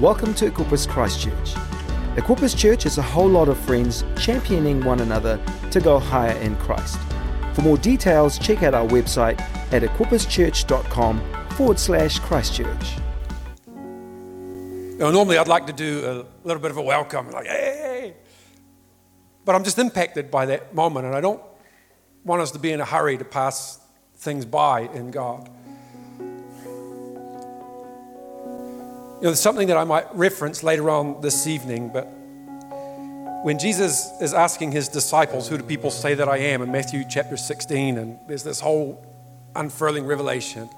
Welcome to Equippers Christchurch. Equippers Church is a whole lot of friends championing one another to go higher in Christ. For more details, check out our website at equipperschurch.com forward slash Christchurch. Now, normally I'd like to do a little bit of a welcome, like, hey, but I'm just impacted by that moment, and I don't want us to be in a hurry to pass things by in God. You know, there's something that I might reference later on this evening, but when Jesus is asking his disciples, Who do people say that I am? in Matthew chapter 16, and there's this whole unfurling revelation.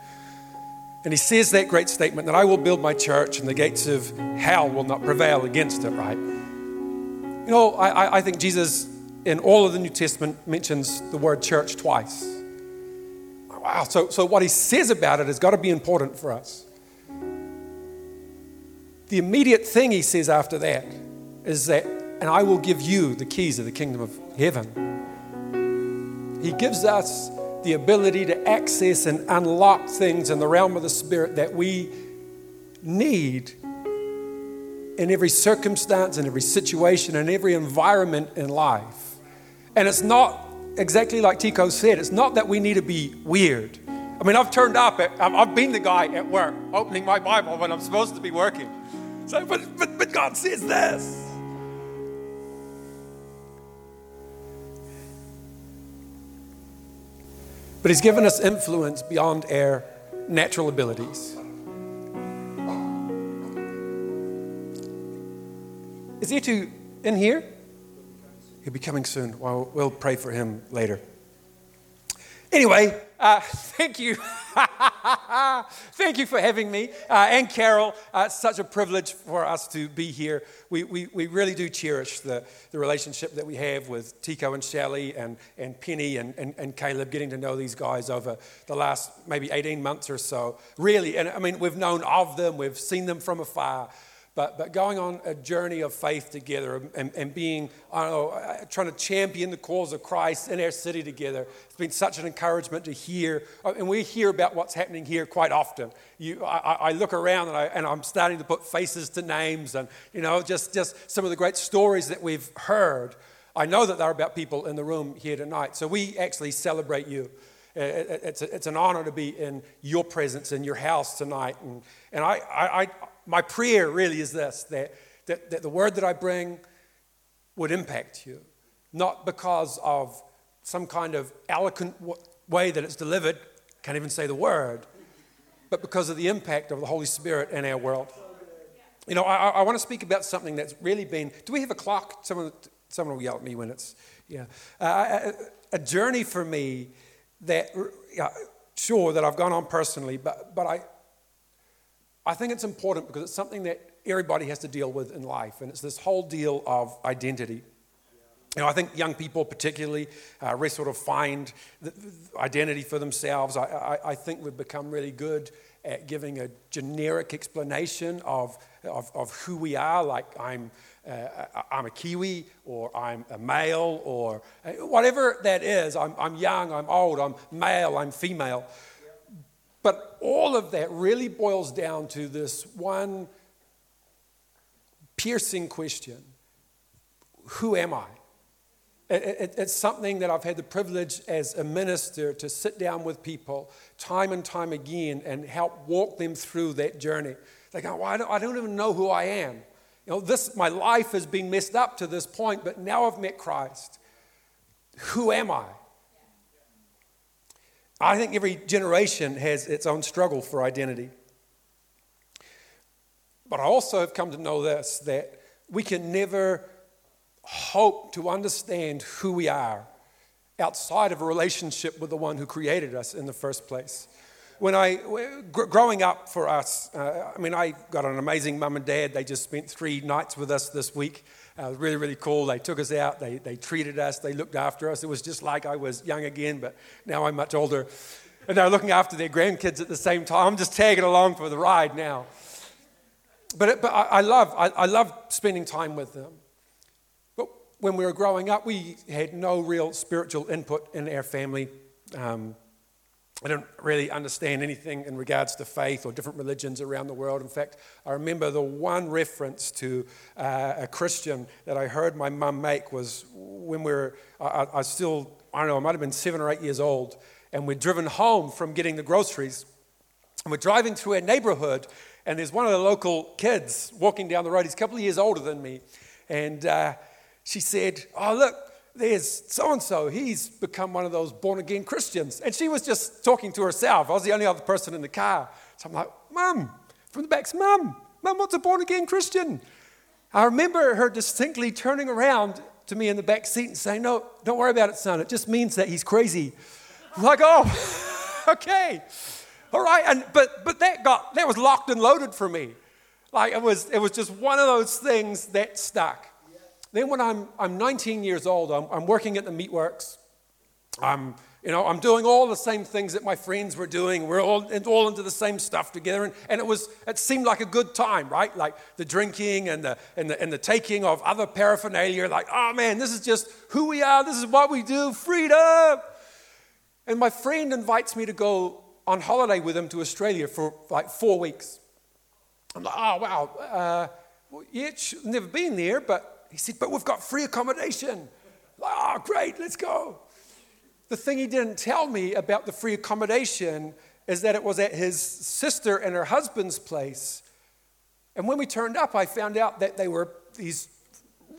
And he says that great statement that I will build my church and the gates of hell will not prevail against it, right? You know, I, I think Jesus in all of the New Testament mentions the word church twice. Wow, so, so what he says about it has got to be important for us. The immediate thing he says after that is that, and I will give you the keys of the kingdom of heaven. He gives us the ability to access and unlock things in the realm of the Spirit that we need in every circumstance, in every situation, in every environment in life. And it's not exactly like Tico said, it's not that we need to be weird. I mean, I've turned up, at, I've been the guy at work opening my Bible when I'm supposed to be working. So, but, but, but God says this. But He's given us influence beyond our natural abilities. Is to in here? He'll be coming soon. Well, we'll pray for him later. Anyway, uh, thank you. thank you for having me. Uh, and Carol, uh, it's such a privilege for us to be here. We, we, we really do cherish the, the relationship that we have with Tico and Shelley and, and Penny and, and, and Caleb, getting to know these guys over the last maybe 18 months or so. Really, and I mean, we've known of them, we've seen them from afar. But, but going on a journey of faith together and, and being, I don't know, uh, trying to champion the cause of Christ in our city together, it's been such an encouragement to hear. Uh, and we hear about what's happening here quite often. You, I, I look around and, I, and I'm starting to put faces to names and, you know, just, just some of the great stories that we've heard. I know that they're about people in the room here tonight. So we actually celebrate you. It's, a, it's an honor to be in your presence in your house tonight. And, and I, I, my prayer really is this that, that, that the word that I bring would impact you, not because of some kind of eloquent way that it's delivered, can't even say the word, but because of the impact of the Holy Spirit in our world. You know, I, I want to speak about something that's really been. Do we have a clock? Someone, someone will yell at me when it's, yeah. Uh, a, a, journey for me that, yeah, sure, that I've gone on personally, but, but I, I think it's important because it's something that everybody has to deal with in life, and it's this whole deal of identity. You know, I think young people, particularly, uh, really sort of find identity for themselves. I, I, I, think we've become really good at giving a generic explanation of, of, of who we are, like I'm, uh, I'm a Kiwi, or I'm a male, or uh, whatever that is. I'm, I'm young, I'm old, I'm male, I'm female. But all of that really boils down to this one piercing question Who am I? It's something that I've had the privilege as a minister to sit down with people time and time again and help walk them through that journey. They go, well, I, don't, I don't even know who I am. You know, this, my life has been messed up to this point, but now I've met Christ. Who am I? I think every generation has its own struggle for identity. But I also have come to know this that we can never hope to understand who we are outside of a relationship with the one who created us in the first place. When I, growing up for us, uh, I mean, I got an amazing mum and dad. They just spent three nights with us this week. Uh, really, really cool. They took us out, they, they treated us, they looked after us. It was just like I was young again, but now I'm much older. And they're looking after their grandkids at the same time. I'm just tagging along for the ride now. But, it, but I, I, love, I, I love spending time with them. But when we were growing up, we had no real spiritual input in our family. Um, I didn't really understand anything in regards to faith or different religions around the world. In fact, I remember the one reference to uh, a Christian that I heard my mum make was when we were, I, I still, I don't know, I might have been seven or eight years old, and we'd driven home from getting the groceries. And we're driving through a neighborhood, and there's one of the local kids walking down the road. He's a couple of years older than me. And uh, she said, Oh, look, there's so and so, he's become one of those born again Christians. And she was just talking to herself. I was the only other person in the car. So I'm like, Mum, from the back, Mum, Mum, what's a born again Christian? I remember her distinctly turning around to me in the back seat and saying, No, don't worry about it, son. It just means that he's crazy. I'm like, Oh, okay. All right. And, but but that, got, that was locked and loaded for me. Like it was, it was just one of those things that stuck. Then when I'm, I'm 19 years old, I'm, I'm working at the meatworks. I'm, you know, I'm doing all the same things that my friends were doing. We're all, all into the same stuff together. And, and it, was, it seemed like a good time, right? Like the drinking and the, and, the, and the taking of other paraphernalia. Like, oh man, this is just who we are. This is what we do. Freedom. And my friend invites me to go on holiday with him to Australia for like four weeks. I'm like, oh, wow. Uh, well, yeah, never been there, but he said, But we've got free accommodation. Oh, great, let's go. The thing he didn't tell me about the free accommodation is that it was at his sister and her husband's place. And when we turned up, I found out that they were these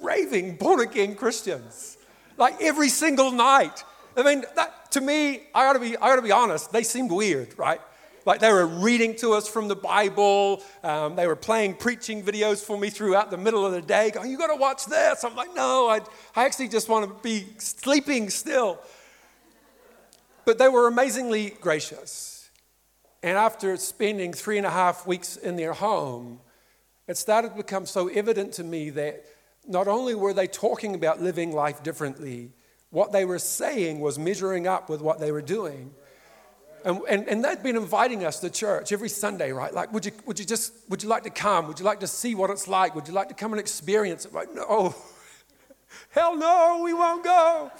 raving born again Christians, like every single night. I mean, that, to me, I to be, I to be honest, they seemed weird, right? Like they were reading to us from the Bible. Um, they were playing preaching videos for me throughout the middle of the day, going, You got to watch this. I'm like, No, I, I actually just want to be sleeping still. But they were amazingly gracious. And after spending three and a half weeks in their home, it started to become so evident to me that not only were they talking about living life differently, what they were saying was measuring up with what they were doing. And, and, and they'd been inviting us to church every Sunday, right? Like, would you, would you just, would you like to come? Would you like to see what it's like? Would you like to come and experience it? Like, no, hell no, we won't go.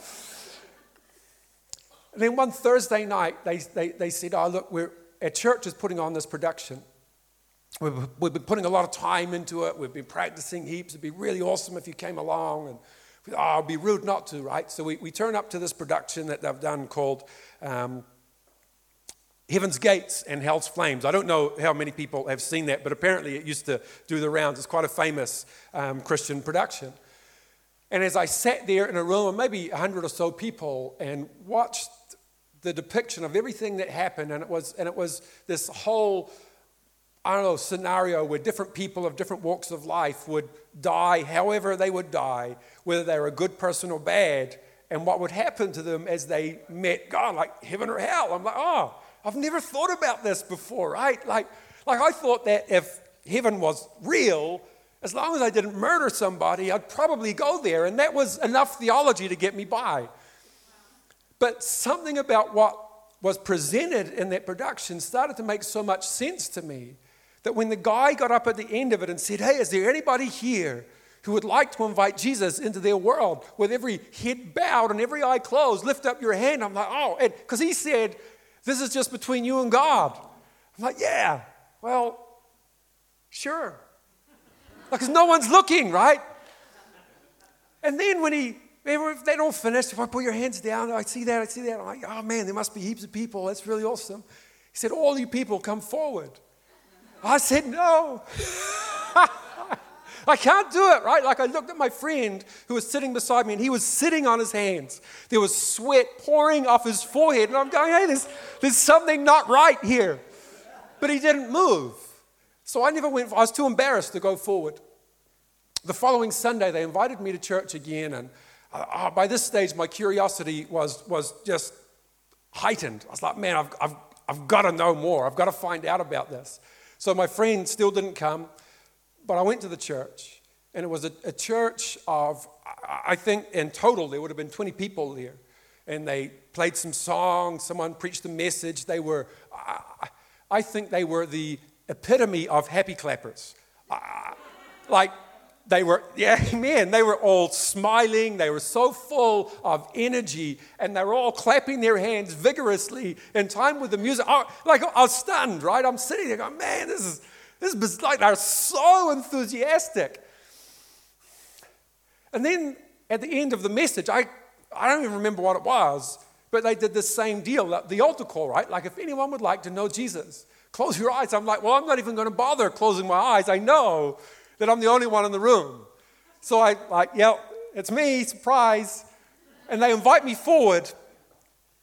And then one Thursday night, they, they, they said, oh, look, we're, our church is putting on this production. We've, we've been putting a lot of time into it. We've been practicing heaps. It'd be really awesome if you came along. And oh, it'd be rude not to, right? So we, we turn up to this production that they've done called um, Heaven's Gates and Hell's Flames. I don't know how many people have seen that, but apparently it used to do the rounds. It's quite a famous um, Christian production. And as I sat there in a room of maybe 100 or so people and watched the depiction of everything that happened, and it was, and it was this whole, I don't know, scenario where different people of different walks of life would die however they would die, whether they were a good person or bad, and what would happen to them as they met God, like heaven or hell. I'm like, oh, I've never thought about this before, right? Like, like I thought that if heaven was real, as long as I didn't murder somebody, I'd probably go there. And that was enough theology to get me by. But something about what was presented in that production started to make so much sense to me that when the guy got up at the end of it and said, Hey, is there anybody here who would like to invite Jesus into their world with every head bowed and every eye closed? Lift up your hand. I'm like, Oh, because he said, this is just between you and God. I'm like, yeah, well, sure. Because no one's looking, right? And then when he, if they don't finish, if I put your hands down, I see that, I see that. I'm like, oh man, there must be heaps of people. That's really awesome. He said, all you people come forward. I said, no. I can't do it, right? Like I looked at my friend who was sitting beside me and he was sitting on his hands. There was sweat pouring off his forehead. And I'm going, hey, there's, there's something not right here. But he didn't move. So I never went, I was too embarrassed to go forward. The following Sunday, they invited me to church again. And uh, by this stage, my curiosity was, was just heightened. I was like, man, I've, I've, I've got to know more. I've got to find out about this. So my friend still didn't come. But I went to the church, and it was a, a church of, I think in total, there would have been 20 people there. And they played some songs, someone preached a message. They were, I, I think they were the epitome of happy clappers. like, they were, yeah, man, they were all smiling. They were so full of energy and they were all clapping their hands vigorously in time with the music. I, like, I was stunned, right? I'm sitting there going, man, this is, this is like they're so enthusiastic. And then at the end of the message, I, I don't even remember what it was, but they did the same deal, the altar call, right? Like, if anyone would like to know Jesus, close your eyes. I'm like, well, I'm not even going to bother closing my eyes. I know that I'm the only one in the room. So I like, yep, it's me, surprise. And they invite me forward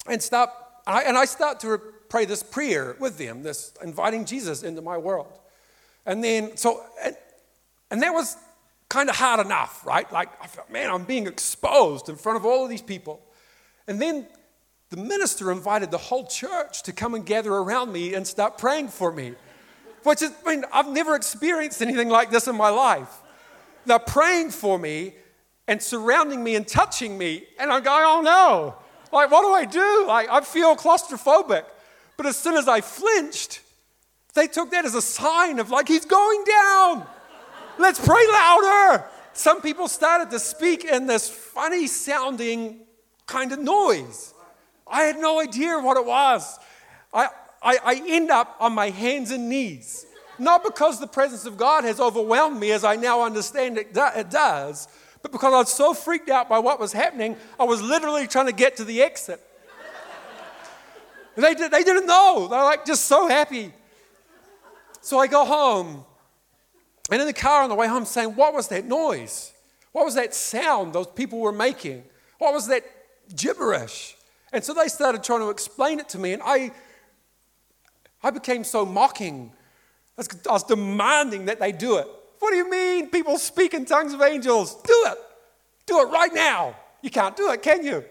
and stop, and I, and I start to pray this prayer with them, this inviting Jesus into my world. And then, so, and, and that was kind of hard enough, right? Like, I felt, man, I'm being exposed in front of all of these people. And then the minister invited the whole church to come and gather around me and start praying for me which is, I mean, I've never experienced anything like this in my life. They're praying for me and surrounding me and touching me, and I'm going, oh no, like, what do I do? Like, I feel claustrophobic. But as soon as I flinched, they took that as a sign of, like, he's going down. Let's pray louder. Some people started to speak in this funny sounding kind of noise. I had no idea what it was. I, I, I end up on my hands and knees. Not because the presence of God has overwhelmed me as I now understand it, it does, but because I was so freaked out by what was happening, I was literally trying to get to the exit. they, did, they didn't know. They're like just so happy. So I go home, and in the car on the way home, saying, What was that noise? What was that sound those people were making? What was that gibberish? And so they started trying to explain it to me, and I I became so mocking. I was demanding that they do it. What do you mean people speak in tongues of angels? Do it. Do it right now. You can't do it, can you?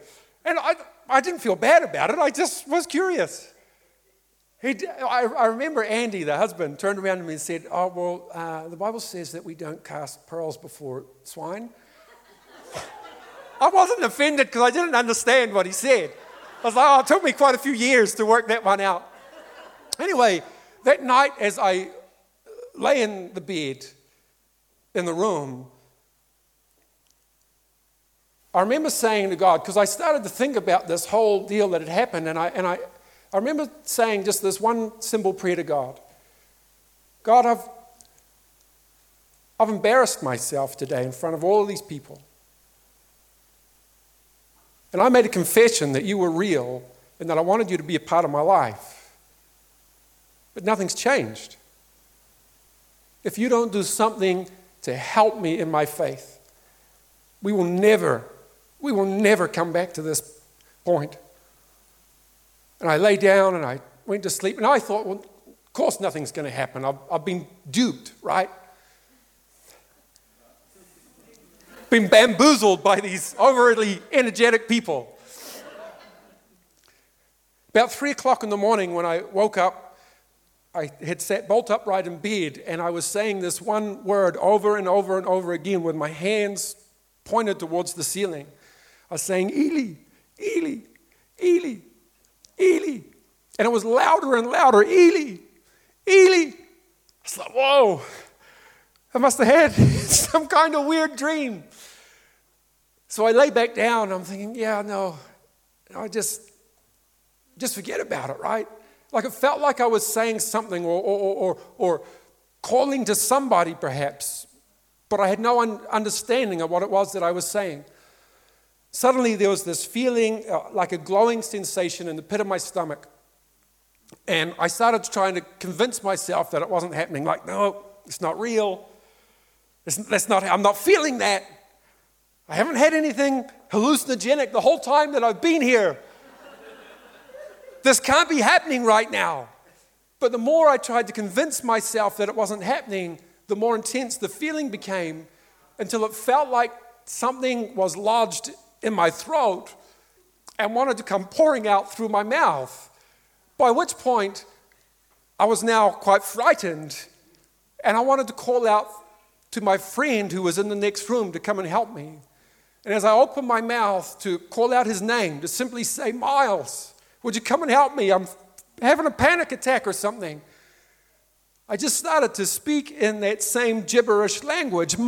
And I, I didn't feel bad about it. I just was curious. He, I, I remember Andy, the husband, turned around to me and said, Oh, well, uh, the Bible says that we don't cast pearls before swine. I wasn't offended because I didn't understand what he said. I was like, Oh, it took me quite a few years to work that one out. Anyway, that night as I lay in the bed in the room, I remember saying to God, because I started to think about this whole deal that had happened, and I, and I, I remember saying just this one simple prayer to God God, I've, I've embarrassed myself today in front of all these people. And I made a confession that you were real and that I wanted you to be a part of my life. But nothing's changed. If you don't do something to help me in my faith, we will never, we will never come back to this point. And I lay down and I went to sleep, and I thought, well, of course nothing's going to happen. I've, I've been duped, right? Been bamboozled by these overly energetic people. About three o'clock in the morning, when I woke up, I had sat bolt upright in bed and I was saying this one word over and over and over again with my hands pointed towards the ceiling. I was saying, Eli, Eli, Eli, Eli. And it was louder and louder, Eli, Eli. I was like, whoa, I must have had some kind of weird dream. So I lay back down. I'm thinking, yeah, no, I just, just forget about it, right? Like it felt like I was saying something or, or, or, or calling to somebody, perhaps, but I had no un- understanding of what it was that I was saying. Suddenly, there was this feeling uh, like a glowing sensation in the pit of my stomach. And I started trying to convince myself that it wasn't happening. Like, no, it's not real. It's, that's not, I'm not feeling that. I haven't had anything hallucinogenic the whole time that I've been here. This can't be happening right now. But the more I tried to convince myself that it wasn't happening, the more intense the feeling became until it felt like something was lodged in my throat and wanted to come pouring out through my mouth. By which point, I was now quite frightened and I wanted to call out to my friend who was in the next room to come and help me. And as I opened my mouth to call out his name, to simply say, Miles, would you come and help me? I'm having a panic attack or something. I just started to speak in that same gibberish language.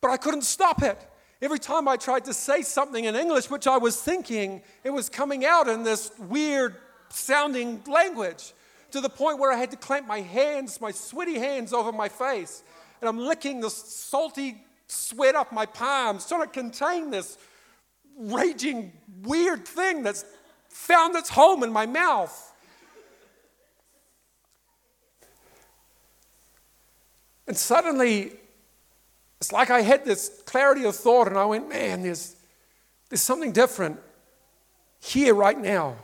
But I couldn't stop it. Every time I tried to say something in English, which I was thinking, it was coming out in this weird sounding language to the point where I had to clamp my hands, my sweaty hands over my face. And I'm licking the salty sweat off my palms, trying to contain this raging, weird thing that's found its home in my mouth. And suddenly, it's like I had this clarity of thought, and I went, man, there's, there's something different here right now.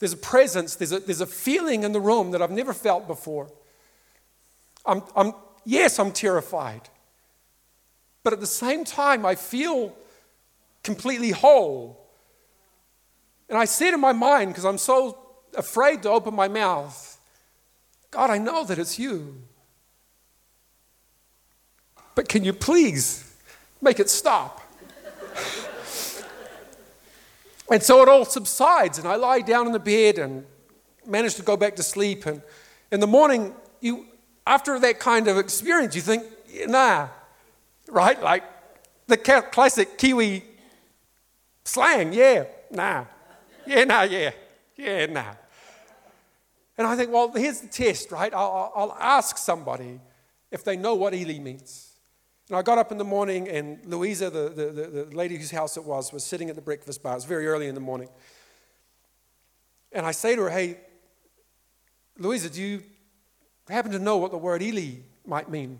There's a presence, there's a, there's a feeling in the room that I've never felt before. I'm, I'm, yes, I'm terrified. But at the same time, I feel completely whole. And I said in my mind, because I'm so afraid to open my mouth, God, I know that it's you. But can you please make it stop? and so it all subsides, and I lie down in the bed and manage to go back to sleep. And in the morning, you, after that kind of experience, you think, nah, right? Like the classic Kiwi slang, yeah, nah, yeah, nah, yeah, yeah, nah. And I think, well, here's the test, right? I'll, I'll ask somebody if they know what Eli means. And I got up in the morning, and Louisa, the, the, the, lady whose house it was, was sitting at the breakfast bar. It's very early in the morning. And I say to her, Hey, Louisa, do you happen to know what the word Eli might mean?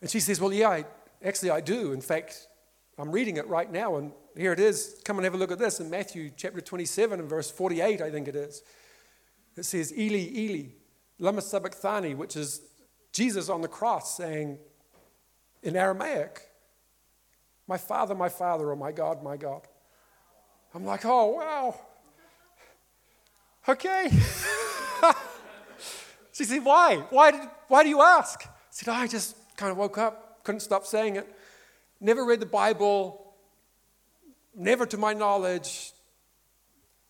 And she says, Well, yeah, I, actually, I do. In fact, I'm reading it right now, and here it is. Come and have a look at this in Matthew chapter 27 and verse 48, I think it is. It says, Eli, Eli, lama sabachthani, which is Jesus on the cross saying, in Aramaic. My father, my father, oh my God, my God. I'm like, oh, wow. Okay. she said, why? Why, did, why do you ask? I said, I just kind of woke up, couldn't stop saying it. Never read the Bible, never to my knowledge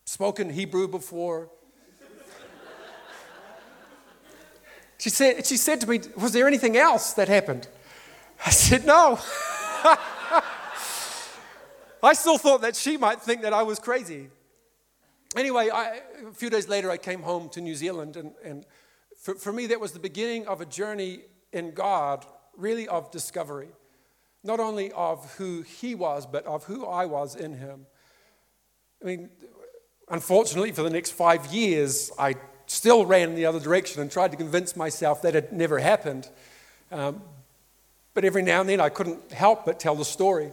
spoken Hebrew before. she, said, she said to me, Was there anything else that happened? I said, No. I still thought that she might think that I was crazy. Anyway, I, a few days later, I came home to New Zealand, and, and for, for me, that was the beginning of a journey in God, really of discovery. Not only of who He was, but of who I was in Him. I mean, unfortunately, for the next five years, I still ran in the other direction and tried to convince myself that it never happened. Um, but every now and then I couldn't help but tell the story.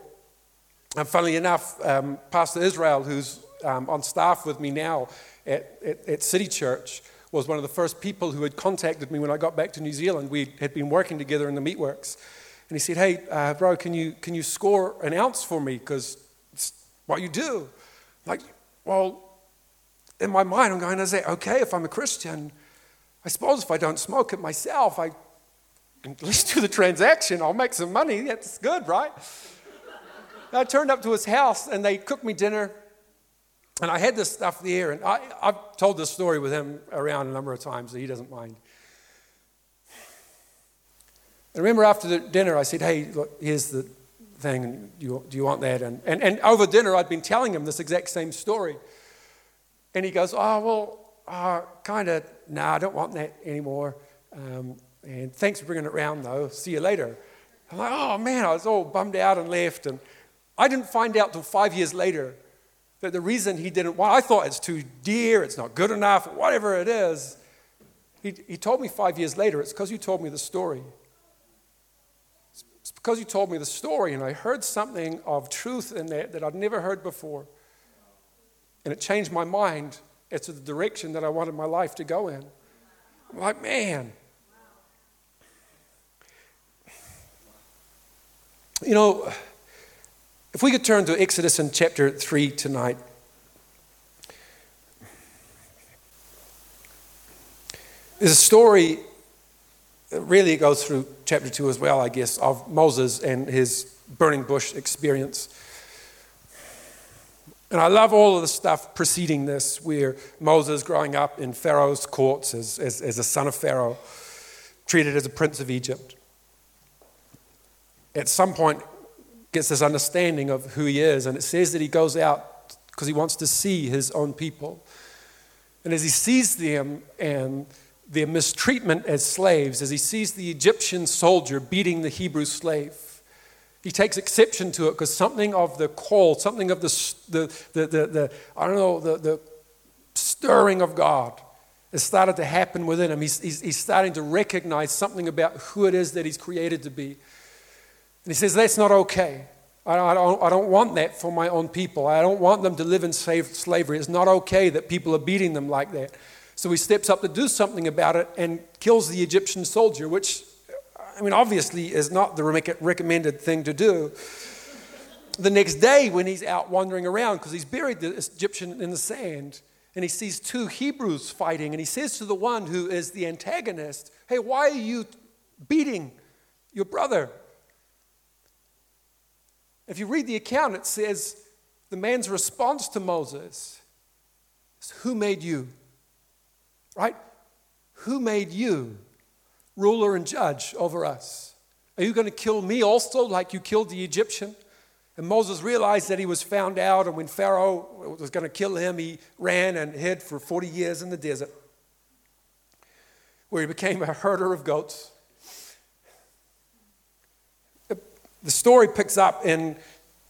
And funnily enough, um, Pastor Israel, who's um, on staff with me now at, at, at, City Church, was one of the first people who had contacted me when I got back to New Zealand. We had been working together in the meatworks. And he said, Hey, uh, bro, can you, can you score an ounce for me? Because it's what you do. Like, well, in my mind, I'm going to say, okay, if I'm a Christian, I suppose if I don't smoke it myself, I let's do the transaction. I'll make some money. That's good, right? I turned up to his house and they cooked me dinner. And I had this stuff there. And I, I've told this story with him around a number of times, so he doesn't mind. I remember after the dinner, I said, Hey, look, here's the thing. Do you, do you want that? And, and, and over dinner, I'd been telling him this exact same story. And he goes, Oh, well, uh, kind of, no, nah, I don't want that anymore. Um, and thanks for bringing it around, though. See you later. I'm like, oh man, I was all bummed out and left. And I didn't find out till five years later that the reason he didn't want, I thought it's too dear, it's not good enough, whatever it is. He, he told me five years later, it's because you told me the story. It's because you told me the story, and I heard something of truth in that that I'd never heard before. And it changed my mind as to the direction that I wanted my life to go in. I'm like, man, You know, if we could turn to Exodus in chapter 3 tonight. There's a story, really it goes through chapter 2 as well, I guess, of Moses and his burning bush experience. And I love all of the stuff preceding this, where Moses, growing up in Pharaoh's courts as, as, as a son of Pharaoh, treated as a prince of Egypt, at some point gets this understanding of who he is. And it says that he goes out because he wants to see his own people. And as he sees them and their mistreatment as slaves, as he sees the Egyptian soldier beating the Hebrew slave, he takes exception to it because something of the call, something of the, the, the, the, the I don't know, the, the stirring of God has started to happen within him. He's, he's, he's starting to recognize something about who it is that he's created to be. And he says, That's not okay. I, don't, I don't want that for my own people. I don't want them to live in slavery. It's not okay that people are beating them like that. So he steps up to do something about it and kills the Egyptian soldier, which I mean, obviously, is not the recommended thing to do. The next day, when he's out wandering around, because he's buried the Egyptian in the sand, and he sees two Hebrews fighting, and he says to the one who is the antagonist, Hey, why are you beating your brother? If you read the account, it says the man's response to Moses is, Who made you? Right? Who made you? ruler and judge over us? Are you going to kill me also, like you killed the Egyptian? And Moses realized that he was found out, and when Pharaoh was going to kill him, he ran and hid for 40 years in the desert, where he became a herder of goats. The story picks up in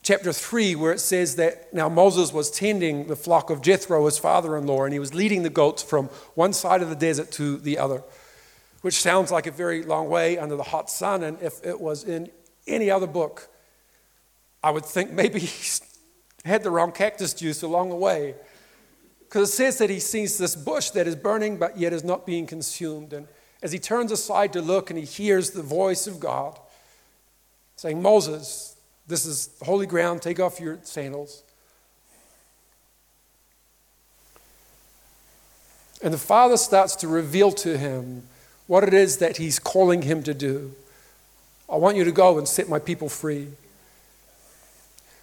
chapter 3, where it says that now Moses was tending the flock of Jethro, his father in law, and he was leading the goats from one side of the desert to the other which sounds like a very long way under the hot sun. And if it was in any other book, I would think maybe he had the wrong cactus juice along the way. Because it says that he sees this bush that is burning but yet is not being consumed. And as he turns aside to look and he hears the voice of God saying, Moses, this is holy ground, take off your sandals. And the father starts to reveal to him what it is that He's calling him to do. I want you to go and set my people free.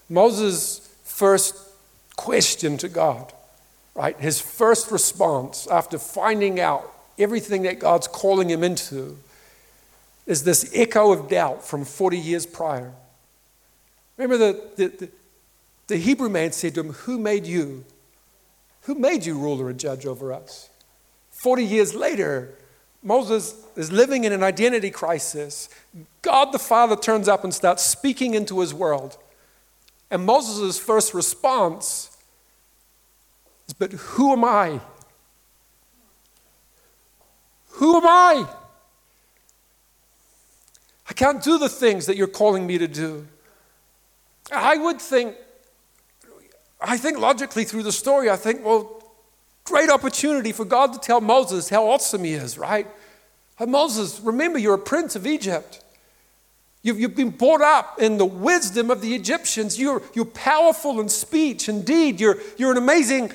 Moses' first question to God, right? His first response after finding out everything that God's calling him into is this echo of doubt from 40 years prior. Remember, the, the, the, the Hebrew man said to him, Who made you? Who made you ruler and judge over us? 40 years later, Moses is living in an identity crisis. God the Father turns up and starts speaking into his world. And Moses' first response is, But who am I? Who am I? I can't do the things that you're calling me to do. I would think, I think logically through the story, I think, well, Great opportunity for God to tell Moses how awesome he is, right? Hey, Moses, remember you're a prince of Egypt. You've, you've been brought up in the wisdom of the Egyptians. You're, you're powerful in speech. Indeed, you're, you're an amazing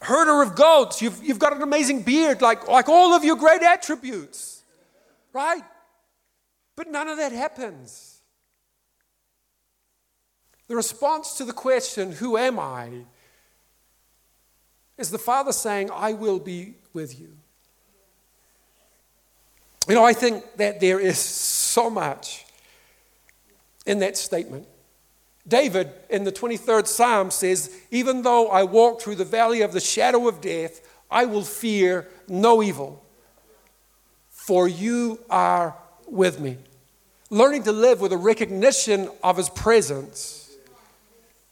herder of goats. You've, you've got an amazing beard, like, like all of your great attributes, right? But none of that happens. The response to the question, Who am I? is the Father saying, I will be with you. You know, I think that there is so much in that statement. David in the 23rd Psalm says, Even though I walk through the valley of the shadow of death, I will fear no evil, for you are with me. Learning to live with a recognition of his presence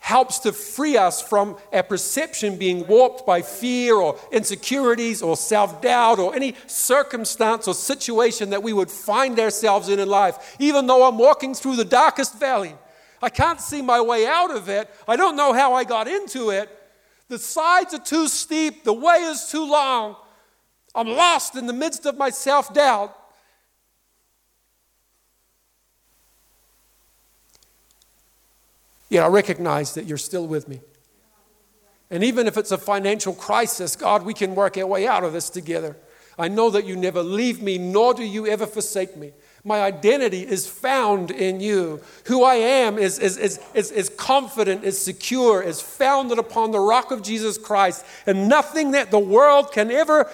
helps to free us from our perception being warped by fear or insecurities or self doubt or any circumstance or situation that we would find ourselves in in life. Even though I'm walking through the darkest valley, I can't see my way out of it. I don't know how I got into it. The sides are too steep, the way is too long. I'm lost in the midst of my self doubt. Yet I recognize that you're still with me. And even if it's a financial crisis, God, we can work our way out of this together. I know that you never leave me, nor do you ever forsake me. My identity is found in you. Who I am is, is, is, is, is confident, is secure, is founded upon the rock of Jesus Christ. And nothing that the world can ever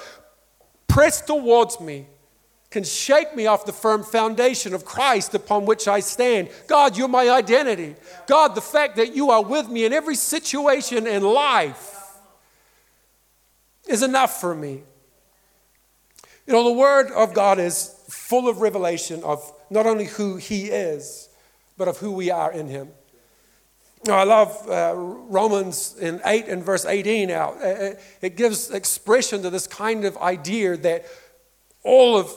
press towards me can shake me off the firm foundation of Christ upon which I stand. God, you're my identity. God, the fact that you are with me in every situation in life is enough for me. You know, the Word of God is full of revelation of not only who He is, but of who we are in Him. Now, I love uh, Romans in 8 and verse 18 now. Uh, uh, it gives expression to this kind of idea that all of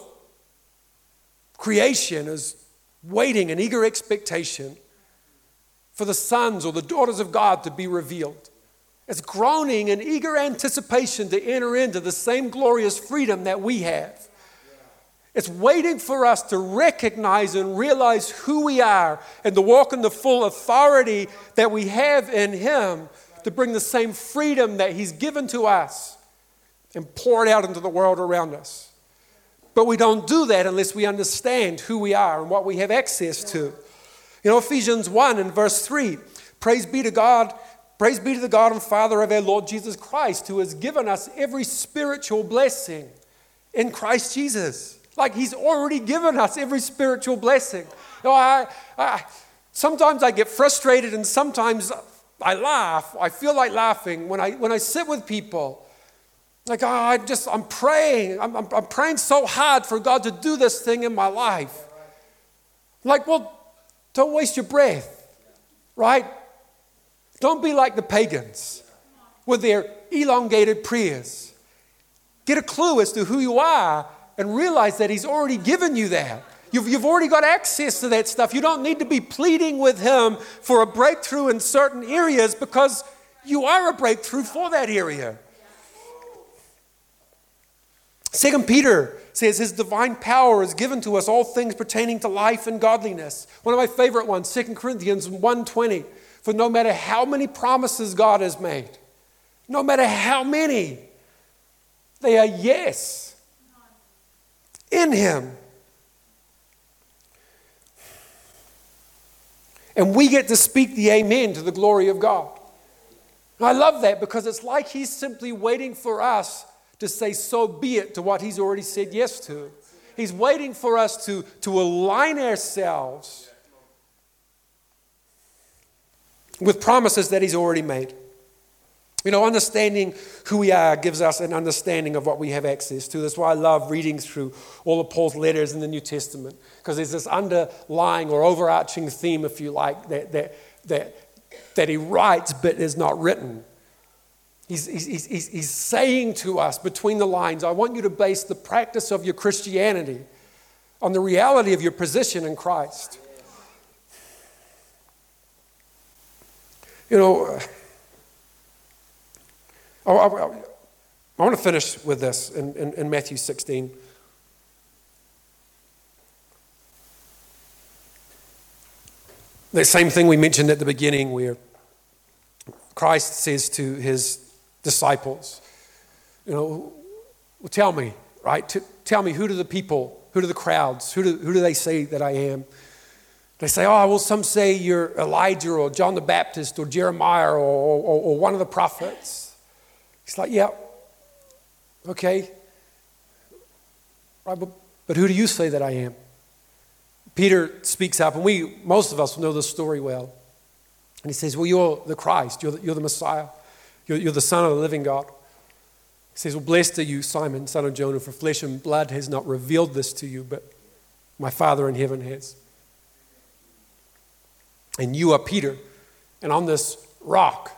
creation is waiting in eager expectation for the sons or the daughters of God to be revealed. It's groaning in eager anticipation to enter into the same glorious freedom that we have. It's waiting for us to recognize and realize who we are and to walk in the full authority that we have in Him to bring the same freedom that He's given to us and pour it out into the world around us. But we don't do that unless we understand who we are and what we have access to. You know, Ephesians 1 and verse 3 Praise be to God Praise be to the God and Father of our Lord Jesus Christ, who has given us every spiritual blessing in Christ Jesus. Like He's already given us every spiritual blessing. You know, I, I, sometimes I get frustrated and sometimes I laugh. I feel like laughing when I, when I sit with people. Like, oh, I just, I'm praying. I'm, I'm, I'm praying so hard for God to do this thing in my life. Like, well, don't waste your breath, right? Don't be like the pagans with their elongated prayers. Get a clue as to who you are and realize that He's already given you that. You've, you've already got access to that stuff. You don't need to be pleading with Him for a breakthrough in certain areas because you are a breakthrough for that area. Second Peter says his divine power is given to us all things pertaining to life and godliness. One of my favorite ones, 2 Corinthians 1:20. For no matter how many promises God has made, no matter how many, they are yes in Him. And we get to speak the amen to the glory of God. I love that because it's like He's simply waiting for us to say, so be it, to what He's already said yes to. He's waiting for us to, to align ourselves with promises that He's already made. You know, understanding who we are gives us an understanding of what we have access to. That's why I love reading through all of Paul's letters in the New Testament, because there's this underlying or overarching theme, if you like, that, that, that, that he writes but is not written. He's, he's, he's, he's saying to us between the lines, I want you to base the practice of your Christianity on the reality of your position in Christ. You know, uh, I, I, I want to finish with this in, in, in Matthew 16. The same thing we mentioned at the beginning, where Christ says to his disciples, You know, well, tell me, right? T- tell me, who do the people, who do the crowds, who do, who do they say that I am? They say, oh, well, some say you're Elijah or John the Baptist or Jeremiah or, or, or one of the prophets. He's like, yeah, okay. Right, but, but who do you say that I am? Peter speaks up, and we, most of us, know this story well. And he says, Well, you're the Christ, you're the, you're the Messiah, you're, you're the Son of the living God. He says, Well, blessed are you, Simon, son of Jonah, for flesh and blood has not revealed this to you, but my Father in heaven has. And you are Peter, and on this rock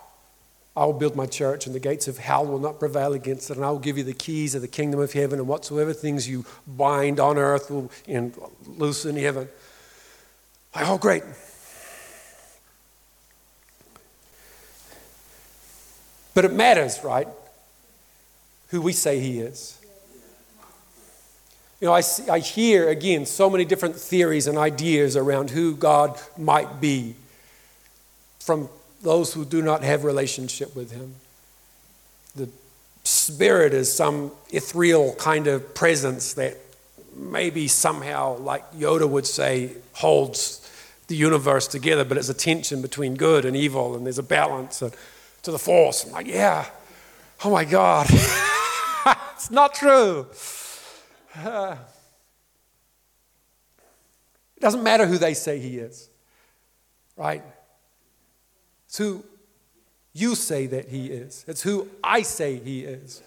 I will build my church, and the gates of hell will not prevail against it. And I will give you the keys of the kingdom of heaven, and whatsoever things you bind on earth will and loose in heaven. Like, oh, great. But it matters, right? Who we say he is. You know, I, see, I hear again so many different theories and ideas around who God might be from those who do not have relationship with Him. The Spirit is some ethereal kind of presence that maybe somehow, like Yoda would say, holds the universe together, but it's a tension between good and evil, and there's a balance to the force. I'm like, yeah, oh my God. it's not true. Uh, it doesn't matter who they say he is, right? It's who you say that he is, it's who I say he is.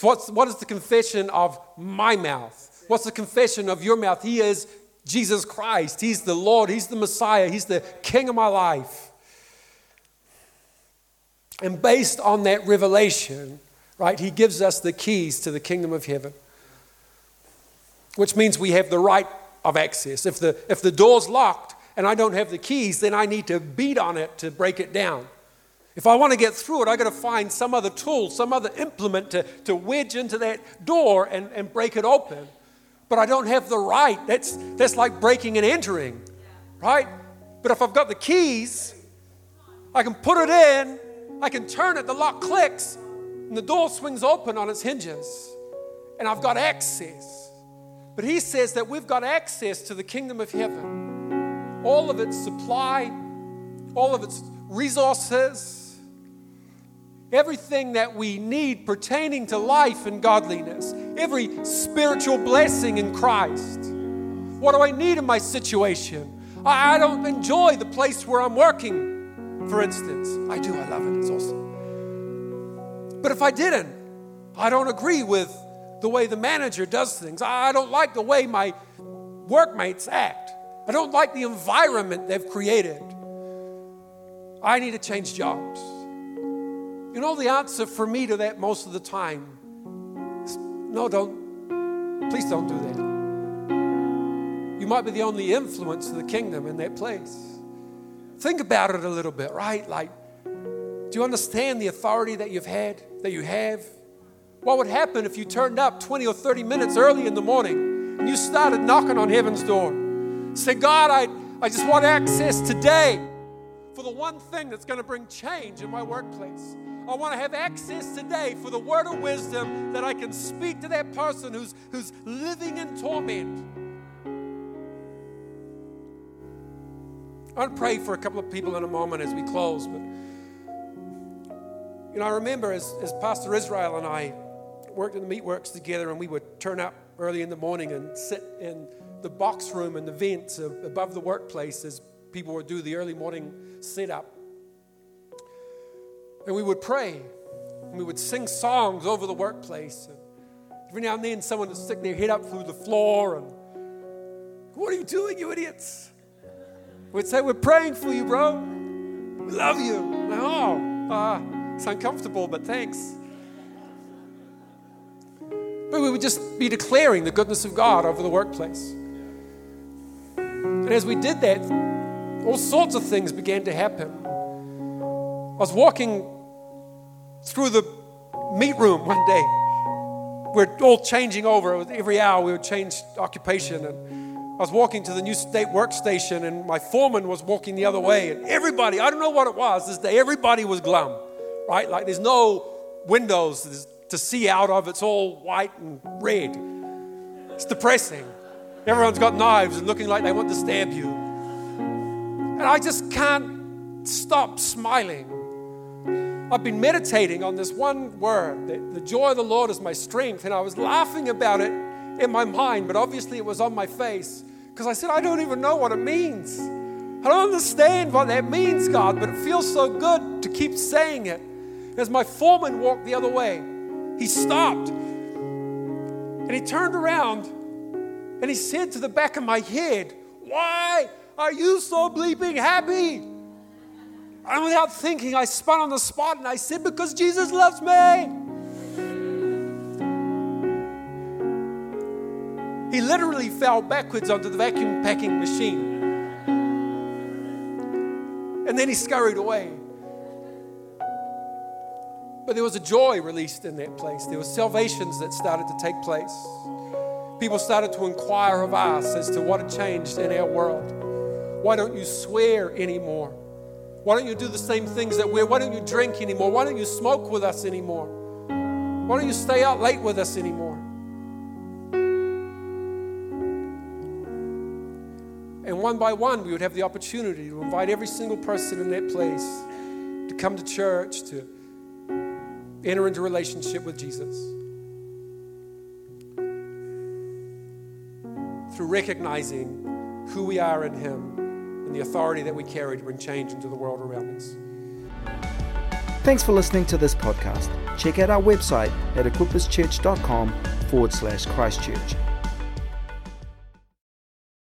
what's, what is the confession of my mouth? What's the confession of your mouth? He is Jesus Christ. He's the Lord. He's the Messiah. He's the King of my life. And based on that revelation, right, he gives us the keys to the kingdom of heaven, which means we have the right of access. If the, if the door's locked and I don't have the keys, then I need to beat on it to break it down. If I want to get through it, I've got to find some other tool, some other implement to, to wedge into that door and, and break it open. But I don't have the right. That's, that's like breaking and entering, right? But if I've got the keys, I can put it in I can turn it, the lock clicks, and the door swings open on its hinges, and I've got access. But he says that we've got access to the kingdom of heaven, all of its supply, all of its resources, everything that we need pertaining to life and godliness, every spiritual blessing in Christ. What do I need in my situation? I, don't enjoy the place where I'm working for instance. I do, I love it, it's awesome. But if I didn't, I don't agree with the way the manager does things. I don't like the way my workmates act. I don't like the environment they've created. I need to change jobs. You know, the answer for me to that most of the time is no, don't, please don't do that. You might be the only influence of the kingdom in that place. Think about it a little bit, right? Like, do you understand the authority that you've had, that you have? What would happen if you turned up 20 or 30 minutes early in the morning and you started knocking on heaven's door? Say, God, I, I just want access today for the one thing that's going to bring change in my workplace. I want to have access today for the word of wisdom that I can speak to that person who's, who's living in torment. I want to pray for a couple of people in a moment as we close. But, you know, I remember as, as Pastor Israel and I worked in the meatworks together, and we would turn up early in the morning and sit in the box room and the vents above the workplace as people would do the early morning sit up. And we would pray, and we would sing songs over the workplace. And every now and then, someone would stick their head up through the floor and, What are you doing, you idiots? We'd say, We're praying for you, bro. We love you. Like, oh, uh, it's uncomfortable, but thanks. But we would just be declaring the goodness of God over the workplace. And as we did that, all sorts of things began to happen. I was walking through the meat room one day. We're all changing over. Every hour we would change occupation. And I was walking to the new state workstation, and my foreman was walking the other way. And everybody, I don't know what it was this day, everybody was glum, right? Like there's no windows to see out of, it's all white and red. It's depressing. Everyone's got knives and looking like they want to stab you. And I just can't stop smiling. I've been meditating on this one word that the joy of the Lord is my strength, and I was laughing about it in my mind, but obviously it was on my face because I said, I don't even know what it means. I don't understand what that means, God, but it feels so good to keep saying it. As my foreman walked the other way, he stopped and he turned around and he said to the back of my head, Why are you so bleeping happy? And without thinking, I spun on the spot and I said, Because Jesus loves me. He literally fell backwards onto the vacuum packing machine. And then he scurried away. But there was a joy released in that place. There were salvations that started to take place. People started to inquire of us as to what had changed in our world. Why don't you swear anymore? Why don't you do the same things that we're? Why don't you drink anymore? Why don't you smoke with us anymore? Why don't you stay out late with us anymore? One by one, we would have the opportunity to invite every single person in that place to come to church, to enter into relationship with Jesus. Through recognizing who we are in Him and the authority that we carry to bring change into the world around us. Thanks for listening to this podcast. Check out our website at equipperschurch.com forward slash Christchurch.